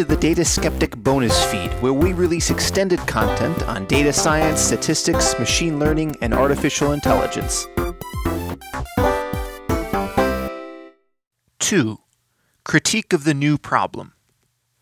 to the Data Skeptic bonus feed, where we release extended content on data science, statistics, machine learning, and artificial intelligence. 2. Critique of the new problem.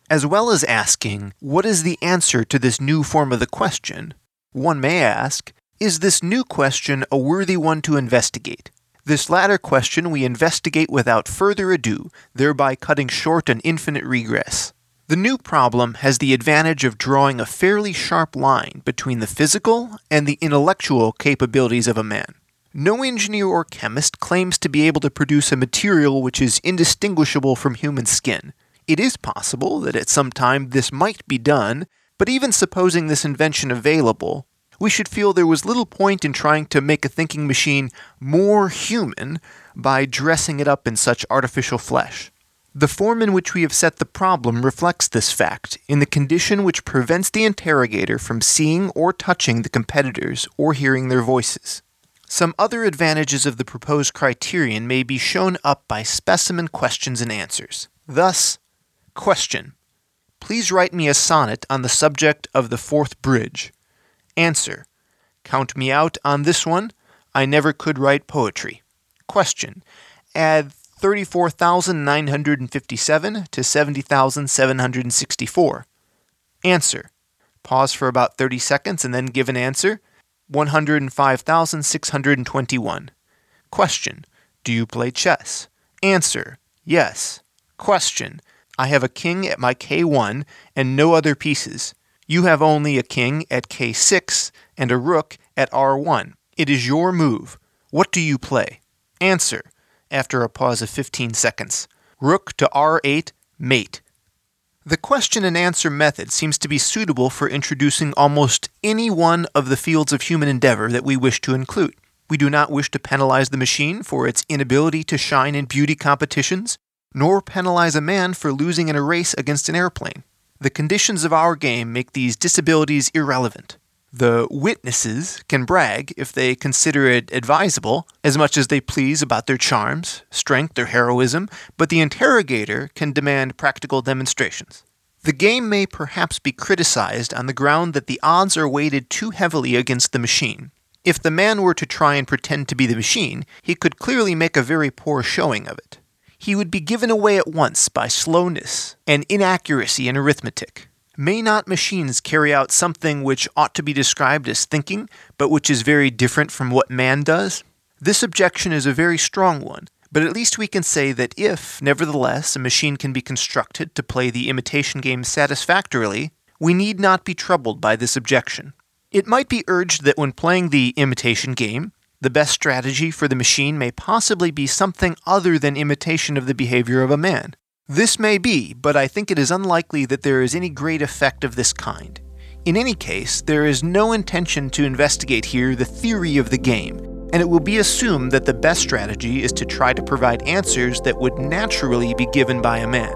As well as asking, what is the answer to this new form of the question, one may ask, is this new question a worthy one to investigate? This latter question we investigate without further ado, thereby cutting short an infinite regress. The new problem has the advantage of drawing a fairly sharp line between the physical and the intellectual capabilities of a man. No engineer or chemist claims to be able to produce a material which is indistinguishable from human skin. It is possible that at some time this might be done, but even supposing this invention available, we should feel there was little point in trying to make a thinking machine more human by dressing it up in such artificial flesh. The form in which we have set the problem reflects this fact in the condition which prevents the interrogator from seeing or touching the competitors or hearing their voices. Some other advantages of the proposed criterion may be shown up by specimen questions and answers. Thus, question Please write me a sonnet on the subject of the Forth Bridge. Answer. Count me out on this one. I never could write poetry. Question. Add 34,957 to 70,764. Answer. Pause for about 30 seconds and then give an answer. 105,621. Question. Do you play chess? Answer. Yes. Question. I have a king at my k1 and no other pieces. You have only a king at k6 and a rook at r1. It is your move. What do you play? Answer, after a pause of 15 seconds. Rook to r8, mate. The question and answer method seems to be suitable for introducing almost any one of the fields of human endeavor that we wish to include. We do not wish to penalize the machine for its inability to shine in beauty competitions, nor penalize a man for losing in a race against an airplane. The conditions of our game make these disabilities irrelevant. The witnesses can brag, if they consider it advisable, as much as they please about their charms, strength, or heroism, but the interrogator can demand practical demonstrations. The game may perhaps be criticized on the ground that the odds are weighted too heavily against the machine. If the man were to try and pretend to be the machine, he could clearly make a very poor showing of it he would be given away at once by slowness and inaccuracy in arithmetic. May not machines carry out something which ought to be described as thinking, but which is very different from what man does? This objection is a very strong one, but at least we can say that if, nevertheless, a machine can be constructed to play the imitation game satisfactorily, we need not be troubled by this objection. It might be urged that when playing the imitation game, the best strategy for the machine may possibly be something other than imitation of the behavior of a man. This may be, but I think it is unlikely that there is any great effect of this kind. In any case, there is no intention to investigate here the theory of the game, and it will be assumed that the best strategy is to try to provide answers that would naturally be given by a man.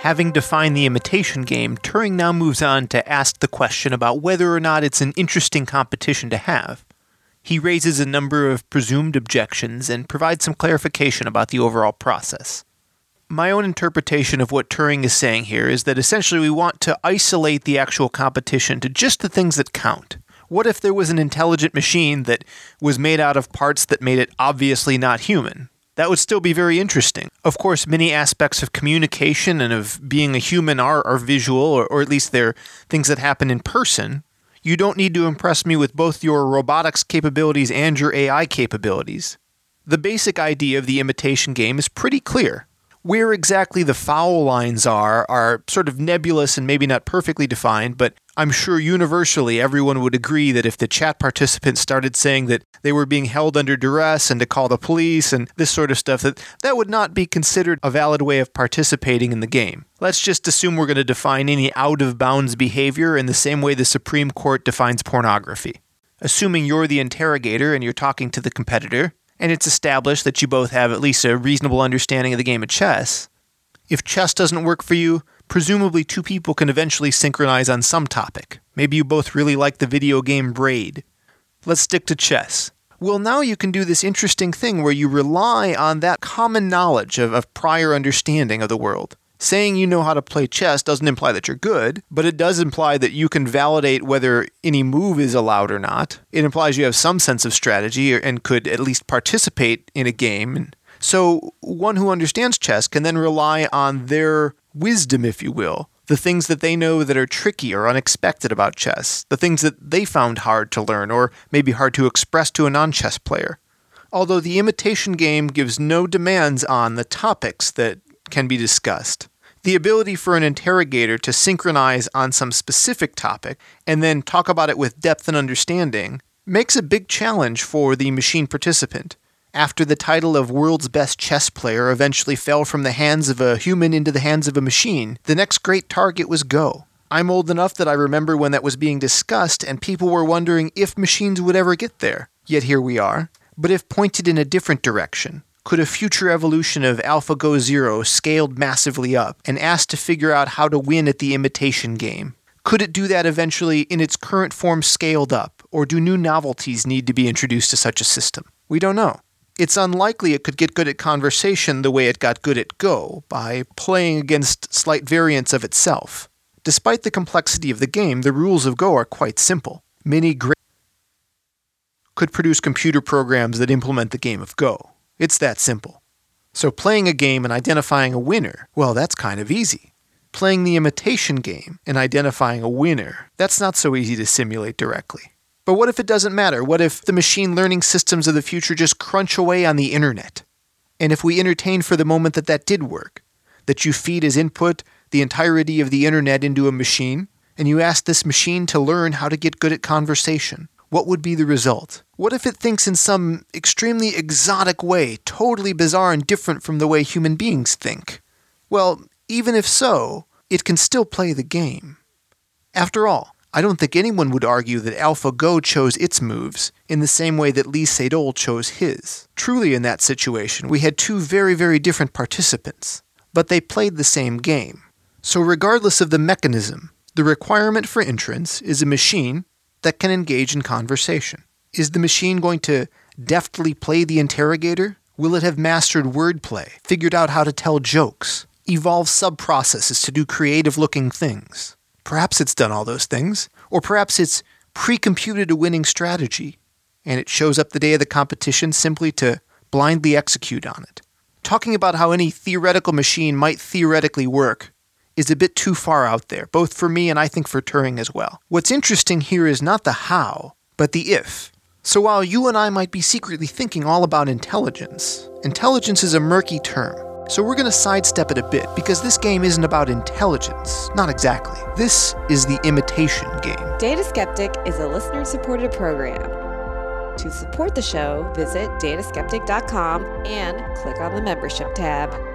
Having defined the imitation game, Turing now moves on to ask the question about whether or not it's an interesting competition to have. He raises a number of presumed objections and provides some clarification about the overall process. My own interpretation of what Turing is saying here is that essentially we want to isolate the actual competition to just the things that count. What if there was an intelligent machine that was made out of parts that made it obviously not human? that would still be very interesting. Of course, many aspects of communication and of being a human are, are visual, or, or at least they're things that happen in person. You don't need to impress me with both your robotics capabilities and your AI capabilities. The basic idea of the imitation game is pretty clear. Where exactly the foul lines are are sort of nebulous and maybe not perfectly defined, but I'm sure universally everyone would agree that if the chat participants started saying that they were being held under duress and to call the police and this sort of stuff, that that would not be considered a valid way of participating in the game. Let's just assume we're going to define any out of bounds behavior in the same way the Supreme Court defines pornography. Assuming you're the interrogator and you're talking to the competitor, and it's established that you both have at least a reasonable understanding of the game of chess. If chess doesn't work for you, presumably two people can eventually synchronize on some topic. Maybe you both really like the video game Braid. Let's stick to chess. Well, now you can do this interesting thing where you rely on that common knowledge of, of prior understanding of the world. Saying you know how to play chess doesn't imply that you're good, but it does imply that you can validate whether any move is allowed or not. It implies you have some sense of strategy and could at least participate in a game. So, one who understands chess can then rely on their wisdom, if you will, the things that they know that are tricky or unexpected about chess, the things that they found hard to learn or maybe hard to express to a non chess player. Although the imitation game gives no demands on the topics that can be discussed. The ability for an interrogator to synchronize on some specific topic and then talk about it with depth and understanding makes a big challenge for the machine participant. After the title of world's best chess player eventually fell from the hands of a human into the hands of a machine, the next great target was Go. I'm old enough that I remember when that was being discussed and people were wondering if machines would ever get there. Yet here we are. But if pointed in a different direction, could a future evolution of AlphaGo Zero scaled massively up and asked to figure out how to win at the imitation game? Could it do that eventually in its current form scaled up, or do new novelties need to be introduced to such a system? We don't know. It's unlikely it could get good at conversation the way it got good at Go, by playing against slight variants of itself. Despite the complexity of the game, the rules of Go are quite simple. Many great could produce computer programs that implement the game of Go. It's that simple. So playing a game and identifying a winner, well, that's kind of easy. Playing the imitation game and identifying a winner, that's not so easy to simulate directly. But what if it doesn't matter? What if the machine learning systems of the future just crunch away on the internet? And if we entertain for the moment that that did work, that you feed as input the entirety of the internet into a machine, and you ask this machine to learn how to get good at conversation, what would be the result? What if it thinks in some extremely exotic way, totally bizarre and different from the way human beings think? Well, even if so, it can still play the game. After all, I don't think anyone would argue that AlphaGo chose its moves in the same way that Lee Sedol chose his. Truly, in that situation, we had two very, very different participants, but they played the same game. So, regardless of the mechanism, the requirement for entrance is a machine that can engage in conversation. Is the machine going to deftly play the interrogator? Will it have mastered wordplay, figured out how to tell jokes, evolve subprocesses to do creative looking things? Perhaps it's done all those things, or perhaps it's pre computed a winning strategy, and it shows up the day of the competition simply to blindly execute on it. Talking about how any theoretical machine might theoretically work is a bit too far out there, both for me and I think for Turing as well. What's interesting here is not the how, but the if. So while you and I might be secretly thinking all about intelligence, intelligence is a murky term. So we're going to sidestep it a bit because this game isn't about intelligence. Not exactly. This is the imitation game. Data Skeptic is a listener supported program. To support the show, visit dataskeptic.com and click on the membership tab.